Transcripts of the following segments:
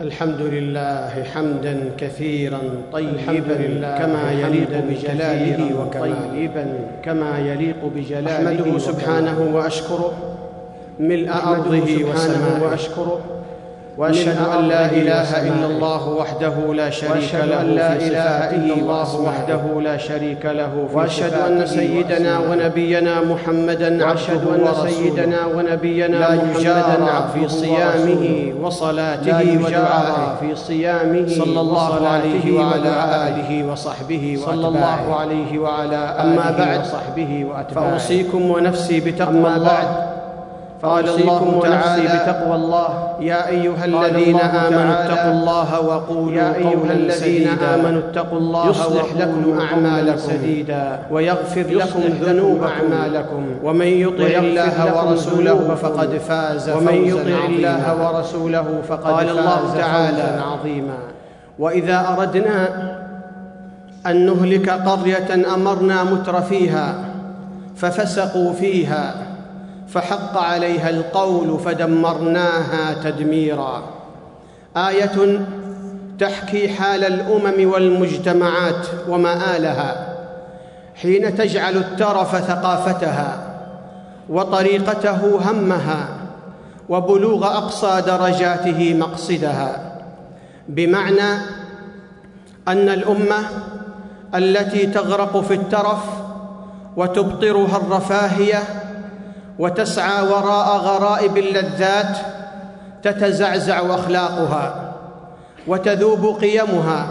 الحمد لله حمدا كثيرا طيبا كما يليق بجلاله وكماله كما يليق بجلاله أحمده سبحانه وأشكره ملء أرضه وسماءه. وأشكره. وأشهد أن لا إله إلا الله وحده لا شريك له أن لا إله إلا الله وحده لا شريك له وأشهد أن سيدنا ونبينا محمدا عبده أن سيدنا ونبينا لا يجارى في صيامه وصلاته ودعائه. في صيامه صلى الله عليه وعلى آله وصحبه صلى الله عليه وعلى أما بعد صحبه وأتباعه. فأوصيكم ونفسي بتقوى الله. قال الله تعالى بتقوى الله. يا أيها الذين آمنوا اتقوا الله وقولوا يا أيها الذين آمنوا اتقوا الله يصلح لكم أعمالكم. سديدا. ويغفر لكم ذنوب أعمالكم. ومن يطع الله ورسوله فقد فاز ومن يطع الله ورسوله فقد قال الله تعالى. عظيما. وإذا أردنا أن نهلك قرية أمرنا متر فيها ففسقوا فيها. فحق عليها القول فدمرناها تدميرا. آية تحكي حال الأمم والمجتمعات ومآلها حين تجعل الترف ثقافتها وطريقته همها وبلوغ أقصى درجاته مقصدها بمعنى أن الأمة التي تغرق في الترف وتبطرها الرفاهية وتسعى وراء غرائب اللذات تتزعزع أخلاقها وتذوب قيمها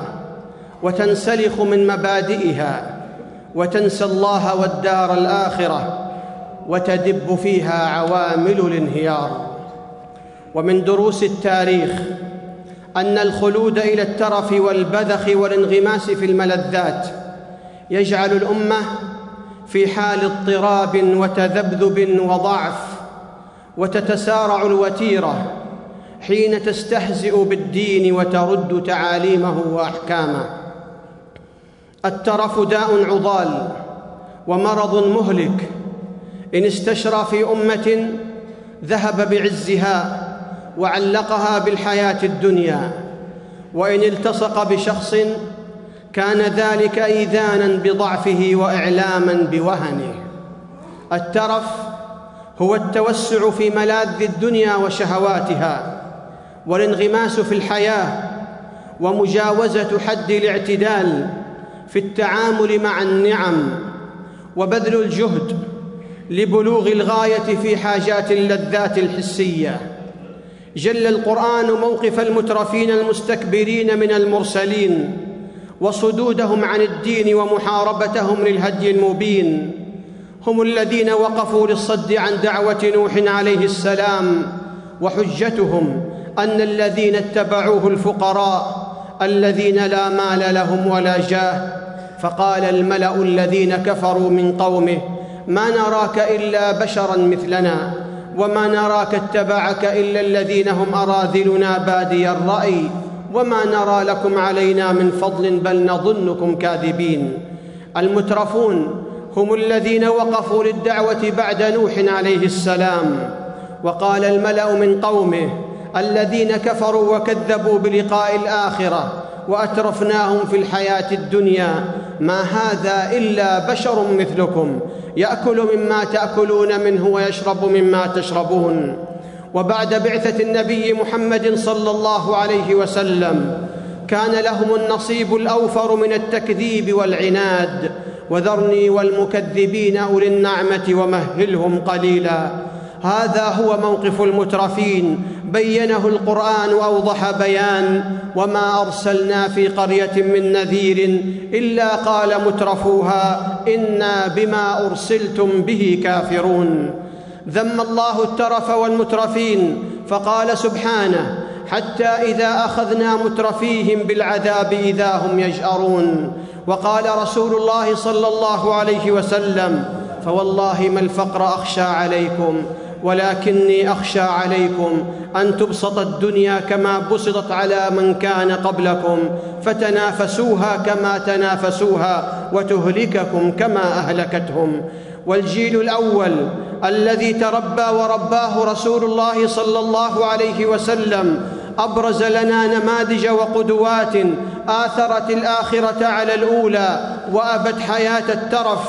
وتنسلخ من مبادئها وتنسى الله والدار الآخرة وتدب فيها عوامل الانهيار. ومن دروس التاريخ أن الخلود إلى الترف والبذخ والانغماس في الملذات يجعل الأمة في حال اضطراب وتذبذب وضعف وتتسارع الوتيرة حين تستهزئ بالدين وترد تعاليمه وأحكامه. الترف داء عضال ومرض مهلك. إن استشرى في أمة ذهب بعزها وعلقها بالحياة الدنيا. وإن التصق بشخص كان ذلك إيذانا بضعفه وإعلاما بوهنه. الترف هو التوسع في ملاذ الدنيا وشهواتها والانغماس في الحياة ومجاوزة حد الاعتدال في التعامل مع النعم وبذل الجهد لبلوغ الغاية في حاجات اللذات الحسية. جل القرآن موقف المترفين المستكبرين من المرسلين وصدودهم عن الدين ومحاربتهم للهدي المبين هم الذين وقفوا للصد عن دعوة نوح عليه السلام وحجتهم أن الذين اتبعوه الفقراء الذين لا مال لهم ولا جاه فقال الملأ الذين كفروا من قومه ما نراك إلا بشرا مثلنا وما نراك اتبعك إلا الذين هم أراذلنا بادي الرأي وما نرى لكم علينا من فضل بل نظنكم كاذبين. المترفون هم الذين وقفوا للدعوة بعد نوح عليه السلام. وقال الملأ من قومه الذين كفروا وكذبوا بلقاء الآخرة وأترفناهم في الحياة الدنيا ما هذا إلا بشر مثلكم. يأكل مما تأكلون منه ويشرب مما تشربون. وبعد بعثة النبي محمد صلى الله عليه وسلم كان لهم النصيب الأوفر من التكذيب والعناد وذرني والمكذبين أولي النعمة ومهلهم قليلا. هذا هو موقف المترفين بينه القرآن أوضح بيان وما أرسلنا في قرية من نذير إلا قال مترفوها إنا بما أرسلتم به كافرون. ذم الله الترف والمترفين فقال سبحانه حتى إذا أخذنا مترفيهم بالعذاب إذا هم يجأرون وقال رسول الله صلى الله عليه وسلم فوالله ما الفقر أخشى عليكم ولكني أخشى عليكم أن تبسط الدنيا كما بسطت على من كان قبلكم فتنافسوها كما تنافسوها وتهلككم كما أهلكتهم والجيل الأول الذي تربى ورباه رسول الله صلى الله عليه وسلم أبرز لنا نماذج وقدوات آثرت الآخرة على الأولى وأبت حياة الترف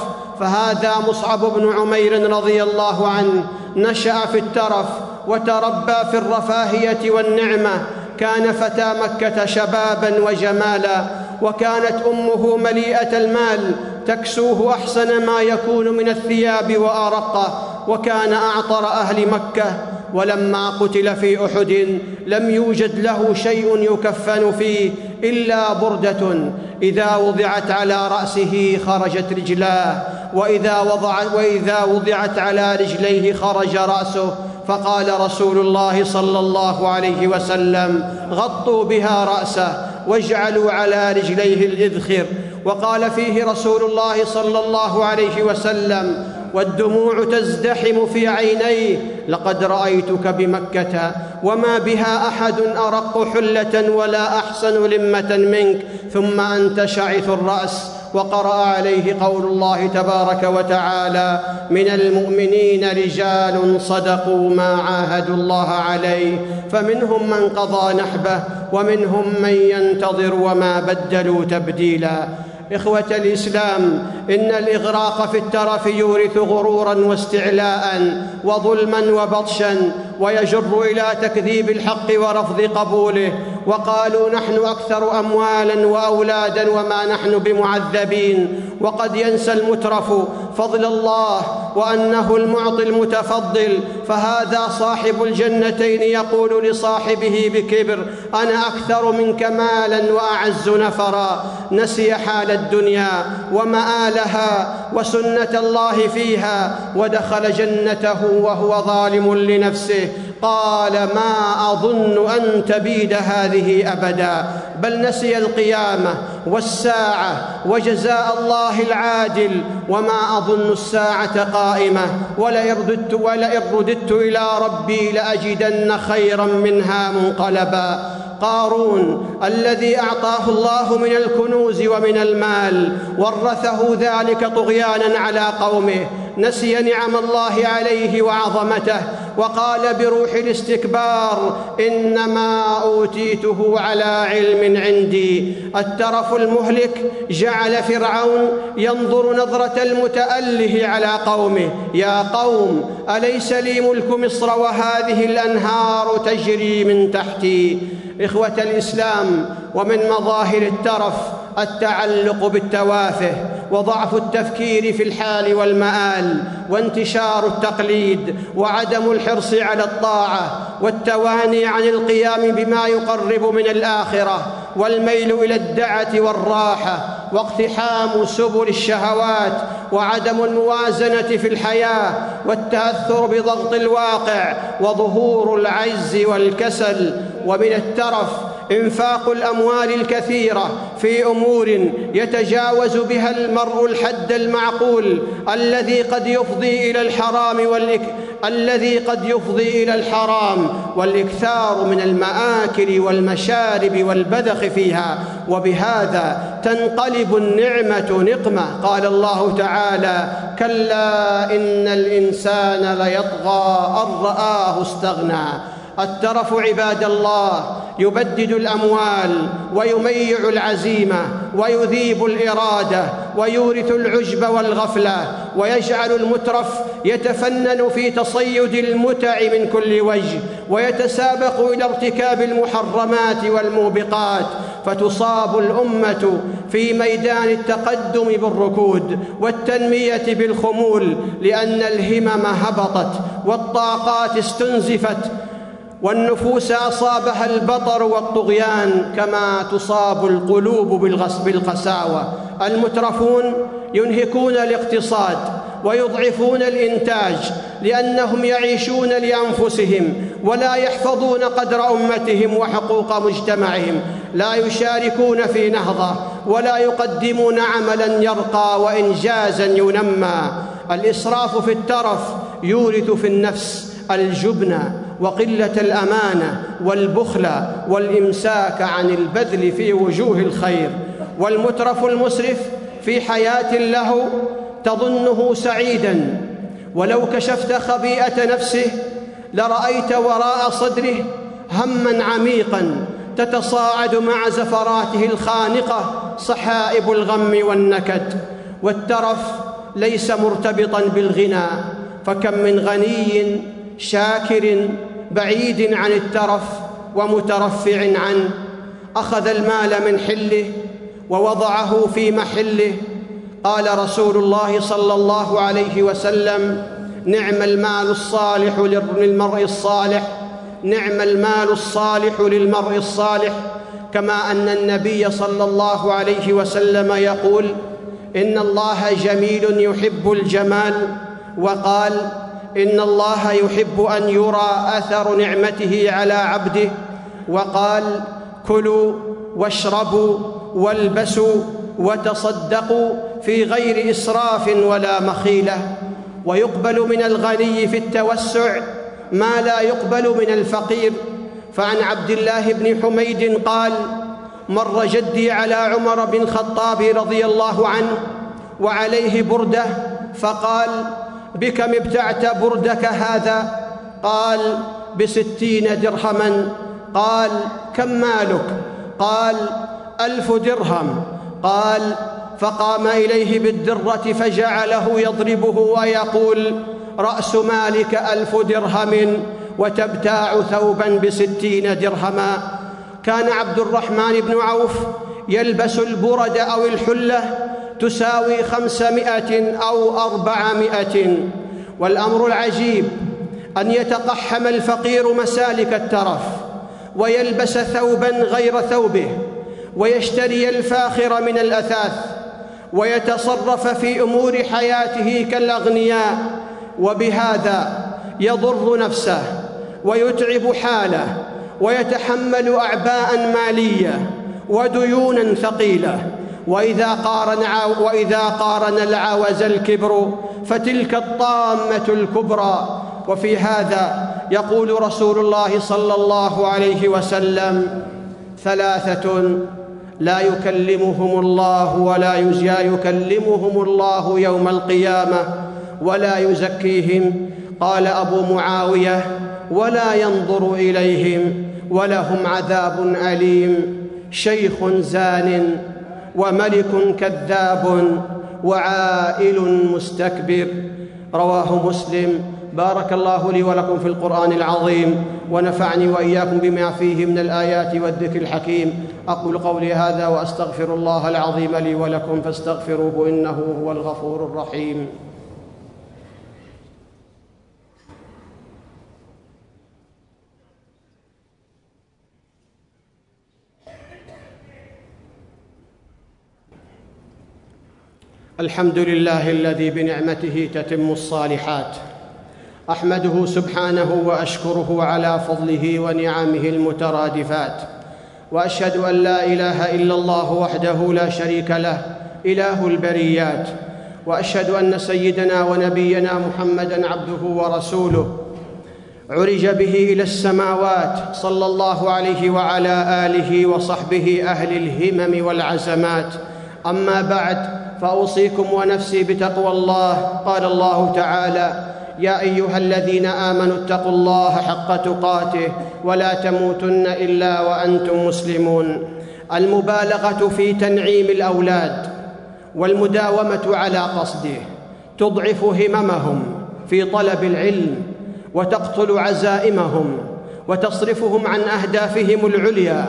فهذا مصعب بن عمير رضي الله عنه نشأ في الترف وتربى في الرفاهية والنعمة كان فتى مكة شبابا وجمالا وكانت أمه مليئة المال تكسوه أحسن ما يكون من الثياب وأرقه وكان أعطر أهل مكة ولما قتل في أحد لم يوجد له شيء يكفن فيه إلا بردة. إذا وضعت على رأسه خرجت رجلاه وإذا, وضع وإذا وضعت على رجليه خرج رأسه فقال رسول الله صلى الله عليه وسلم غطوا بها رأسه. واجعلوا على رجليه الإذخر. وقال فيه رسول الله صلى الله عليه وسلم والدموع تزدحم في عينيه. لقد رأيتك بمكة وما بها أحد أرق حلة ولا أحسن لمة منك. ثم أنت شعث الرأس وقرأ عليه قول الله تبارك وتعالى من المؤمنين رجال صدقوا ما عاهدوا الله عليه فمنهم من قضى نحبه ومنهم من ينتظر وما بدلوا تبديلا. إخوة الإسلام إن الإغراق في الترف يورث غرورا واستعلاء وظلما وبطشا ويجر إلى تكذيب الحق ورفض قبوله. وقالوا نحن أكثر أموالا وأولادا وما نحن بمعذبين. وقد ينسى المترف فضل الله وأنه المعطي المتفضل فهذا صاحب الجنتين يقول لصاحبه بكبر أنا أكثر منك مالا وأعز نفرا نسي حال الدنيا ومآلها وسنة الله فيها ودخل جنته وهو ظالم لنفسه. قال ما أظن أن تبيد هذه أبدا بل نسي القيامة والساعة وجزاء الله العادل وما أظن الساعة قائمة ولئن رددت, ولئن رددت إلى ربي لأجدن خيرا منها منقلبا. قارون الذي أعطاه الله من الكنوز ومن المال ورثه ذلك طغيانا على قومه نسي نعم الله عليه وعظمته وقال بروح الاستكبار إنما أوتيته على علم عندي. الترف المهلك جعل فرعون ينظر نظرة المتأله على قومه. يا قوم أليس لي ملك مصر وهذه الأنهار تجري من تحتي؟ إخوة الإسلام ومن مظاهر الترف التعلق بالتوافه. وضعف التفكير في الحال والمآل وانتشار التقليد وعدم الحرص على الطاعة والتواني عن القيام بما يقرب من الآخرة والميل إلى الدعة والراحة واقتحام سبل الشهوات وعدم الموازنة في الحياة والتأثر بضغط الواقع وظهور العجز والكسل ومن الترف انفاق الاموال الكثيره في امور يتجاوز بها المرء الحد المعقول الذي قد يفضي إلى الحرام والإك... الذي قد يفضي إلى الحرام والاكثار من المآكل والمشارب والبذخ فيها وبهذا تنقلب النعمة نقمة. قال الله تعالى كلا إن الإنسان ليطغى أن رآه استغنى. الترف عباد الله يبدد الأموال ويميع العزيمة ويذيب الإرادة ويورث العجب والغفلة ويجعل المترف يتفنن في تصيد المتع من كل وجه ويتسابق إلى ارتكاب المحرمات والموبقات فتصاب الأمة في ميدان التقدم بالركود والتنمية بالخمول لأن الهمم هبطت والطاقات استنزفت والنفوس أصابها البطر والطغيان كما تصاب القلوب بالقساوة. المترفون ينهكون الاقتصاد ويضعفون الإنتاج لأنهم يعيشون لأنفسهم ولا يحفظون قدر أمتهم وحقوق مجتمعهم. لا يشاركون في نهضة ولا يقدمون عملا يرقى وانجازا ينمى. الإسراف في الترف يورث في النفس الجبن وقلة الأمانة والبخل والإمساك عن البذل في وجوه الخير والمترف المسرف في حياة له تظنه سعيدا. ولو كشفت خبيئة نفسه لرأيت وراء صدره هما عميقا. تتصاعد مع زفراته الخانقة صحائب الغم والنكد. والترف ليس مرتبطا بالغنى فكم من غني شاكر بعيد عن الترف ومترفع عنه أخذ المال من حله ووضعه في محله. قال رسول الله صلى الله عليه وسلم نعم المال الصالح للمرء الصالح نعم المال الصالح للمرء الصالح. كما أن النبي صلى الله عليه وسلم يقول إن الله جميل يحب الجمال. وقال إن الله يحب أن يرى أثر نعمته على عبده وقال كلوا واشربوا والبسوا وتصدقوا في غير إسراف ولا مخيلة ويقبل من الغني في التوسع ما لا يقبل من الفقير فعن عبد الله بن حميد قال مر جدي على عمر بن الخطاب رضي الله عنه وعليه برده فقال بكم ابتعت بردك هذا؟ قال بستين درهما. قال كم مالك؟ قال ألف درهم. قال فقام إليه بالدرة فجعله يضربه ويقول رأس مالك ألف درهم وتبتاع ثوبا بستين درهما. كان عبد الرحمن بن عوف يلبس البرد أو الحلة تساوي خمسمائة أو أربعمائة. والأمر العجيب أن يتقحم الفقير مسالك الترف ويلبس ثوبا غير ثوبه ويشتري الفاخر من الأثاث ويتصرف في أمور حياته كالأغنياء. وبهذا يضر نفسه ويتعب حاله ويتحمل اعباء مالية وديونا ثقيلة. وإذا قارن وإذا قارن العوز الكبر فتلك الطامة الكبرى. وفي هذا يقول رسول الله صلى الله عليه وسلم ثلاثة لا يكلمهم الله ولا يكلمهم الله يوم القيامة ولا يزكيهم. قال أبو معاوية ولا ينظر إليهم ولهم عذاب أليم. شيخ زان وملك كذاب وعائل مستكبر. رواه مسلم. بارك الله لي ولكم في القرآن العظيم ونفعني وإياكم بما فيه من الآيات والذكر الحكيم. أقول قولي هذا وأستغفر الله العظيم لي ولكم فاستغفروه إنه هو الغفور الرحيم. الحمد لله الذي بنعمته تتم الصالحات أحمده سبحانه وأشكره على فضله ونعمه المترادفات وأشهد أن لا إله إلا الله وحده لا شريك له إله البريات وأشهد أن سيدنا ونبينا محمدا عبده ورسوله عرج به إلى السماوات صلى الله عليه وعلى آله وصحبه أهل الهمم والعزمات أما بعد فأوصيكم ونفسي بتقوى الله. قال الله تعالى يا أيها الذين آمنوا اتقوا الله حق تقاته ولا تموتن إلا وأنتم مسلمون. المبالغة في تنعيم الأولاد والمداومة على قصده تضعف هممهم في طلب العلم وتقتل عزائمهم وتصرفهم عن أهدافهم العليا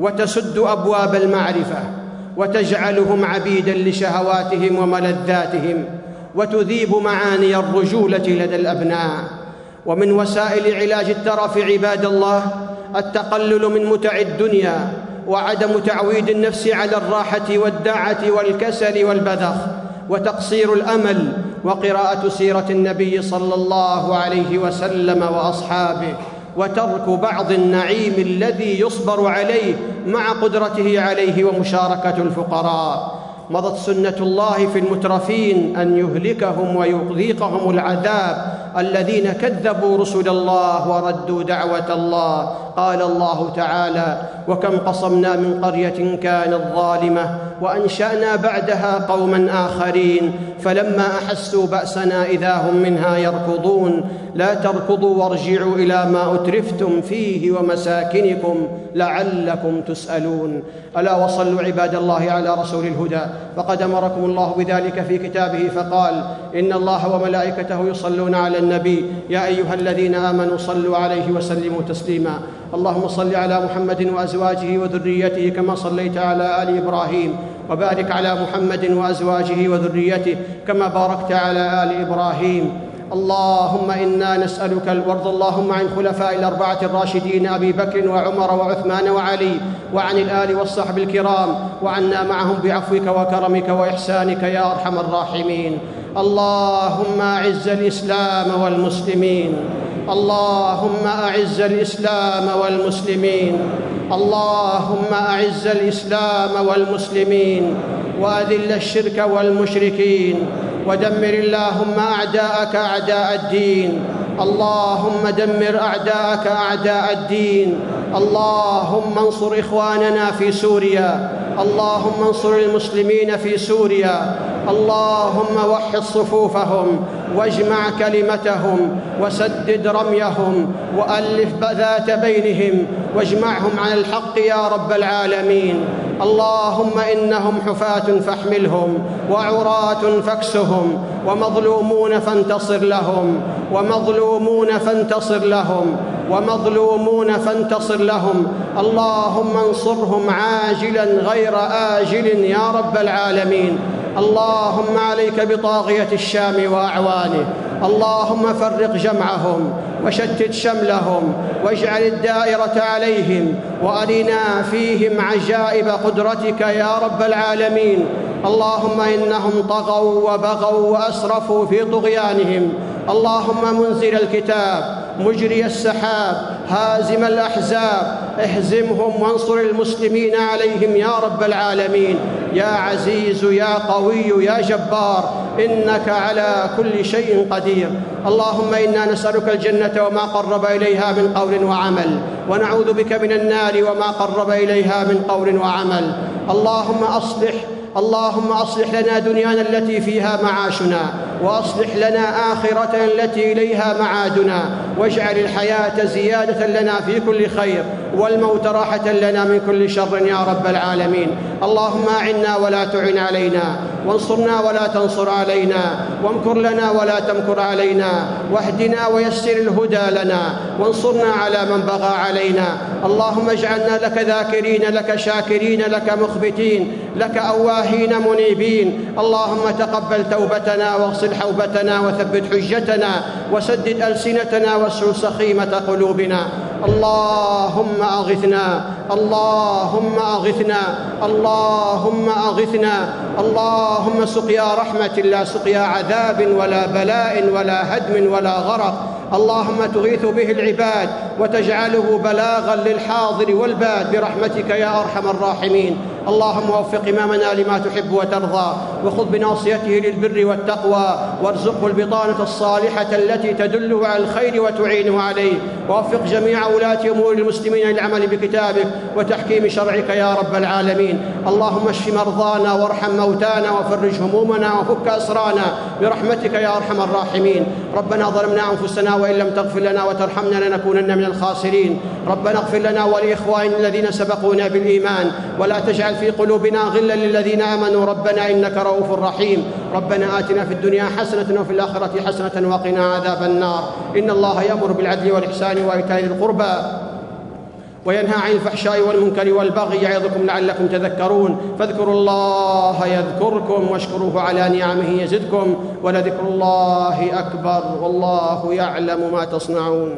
وتسد أبواب المعرفة. وتجعلهم عبيدا لشهواتهم وملذاتهم وتذيب معاني الرجولة لدى الأبناء. ومن وسائل علاج الترف عباد الله التقلل من متع الدنيا وعدم تعويد النفس على الراحة والدعه والكسل والبذخ وتقصير الأمل وقراءة سيرة النبي صلى الله عليه وسلم وأصحابه. وترك بعض النعيم الذي يصبر عليه مع قدرته عليه ومشاركة الفقراء. مضت سنة الله في المترفين أن يهلكهم ويذيقهم العذاب الذين كذبوا رسل الله وردوا دعوة الله. قال الله تعالى وكم قصمنا من قرية كانت ظالمة وأنشأنا بعدها قوما آخرين فلما أحسوا بأسنا إذا هم منها يركضون. لا تركضوا وارجعوا إلى ما أترفتم فيه ومساكنكم لعلكم تسألون. ألا وصلوا عباد الله على رسول الهدى. فقد أمركم الله بذلك في كتابه فقال إن الله وملائكته يصلون على النبي يا أيها الذين آمنوا صلوا عليه وسلموا تسليما. اللهم صل على محمد وأزواجه وذريته كما صليت على آل إبراهيم وبارك على محمد وأزواجه وذريته كما باركت على آل إبراهيم. اللهم إنا نسألك وارض اللهم عن خلفاء الأربعة الراشدين أبي بكر وعمر وعثمان وعلي وعن الآل والصحب الكرام وعنا معهم بعفوك وكرمك وإحسانك يا أرحم الراحمين. اللهم أعز الإسلام والمسلمين. اللهم أعز الإسلام والمسلمين. اللهم أعز الإسلام والمسلمين. وأذل الشرك والمشركين. ودمر اللهم أعداءك أعداء الدين. اللهم دمر أعداءك أعداء الدين. اللهم انصر إخواننا في سوريا. اللهم انصر المسلمين في سوريا. اللهم وحد صفوفهم واجمع كلمتهم وسدد رميهم وألف ذات بينهم واجمعهم على الحق يا رب العالمين. اللهم إنهم حفاة فاحملهم وعراة فاكسهم ومظلومون فانتصر لهم ومظلومون فانتصر لهم ومظلومون فانتصر لهم. اللهم انصرهم عاجلا غير آجل يا رب العالمين. اللهم عليك بطاغية الشام وأعوانه. اللهم فرق جمعهم وشتت شملهم واجعل الدائرة عليهم وأرنا فيهم عجائب قدرتك يا رب العالمين. اللهم إنهم طغوا وبغوا وأسرفوا في طغيانهم. اللهم منزل الكتاب مجري السحاب هازم الأحزاب. اهزمهم وانصر المسلمين عليهم يا رب العالمين. يا عزيز يا قوي يا جبار إنك على كل شيء قدير. اللهم إنا نسألك الجنة وما قرب إليها من قول وعمل ونعوذ بك من النار وما قرب إليها من قول وعمل. اللهم أصلح اللهم أصلح لنا دنيانا التي فيها معاشنا. وأصلح لنا اخرتنا التي إليها معادنا واجعل الحياة زيادة لنا في كل خير والموت راحة لنا من كل شر يا رب العالمين. اللهم أعنا ولا تعن علينا وانصرنا ولا تنصر علينا وامكر لنا ولا تمكر علينا واهدنا ويسر الهدى لنا وانصرنا على من بغى علينا. اللهم اجعلنا لك ذاكرين لك شاكرين لك مخبتين لك أواهين منيبين. اللهم تقبل توبتنا واغسل حوبتنا وثبت حجتنا وسدد ألسنتنا واسلل سخيمة قلوبنا. اللهم أغثنا اللهم أغثنا اللهم أغثنا اللهم سقيا رحمة لا سقيا عذاب ولا بلاء ولا هدم ولا غرق. اللهم تغيث به العباد وتجعله بلاغا للحاضر والباد. برحمتك يا أرحم الراحمين. اللهم وفق إمامنا لما تحب وترضى وخذ بناصيته للبر والتقوى وارزقه البطانة الصالحة التي تدله على الخير وتعينه عليه. ووفق جميع ولاة أمور المسلمين للعمل بكتابك وتحكيم شرعك يا رب العالمين. اللهم اشف مرضانا وارحم موتانا وفرج همومنا وفك أسرانا برحمتك يا أرحم الراحمين. ربنا ظلمنا أنفسنا وإن لم تغفر لنا وترحمنا لنكونن من الخاسرين. ربنا اغفر لنا ولإخواننا الذين سبقونا بالإيمان. ولا تجعل في قلوبنا غلا للذين آمنوا. ربنا إنك رؤوف رحيم. ربنا آتنا في الدنيا حسنة وفي الآخرة حسنة وقنا عذاب النار. إن الله يأمر بالعدل والإحسان وإيتاء ذي القربى وينهى عن الفحشاء والمنكر والبغي يعظكم لعلكم تذكرون. فاذكروا الله يذكركم واشكروه على نعمه يزدكم. ولذكر الله أكبر والله يعلم ما تصنعون.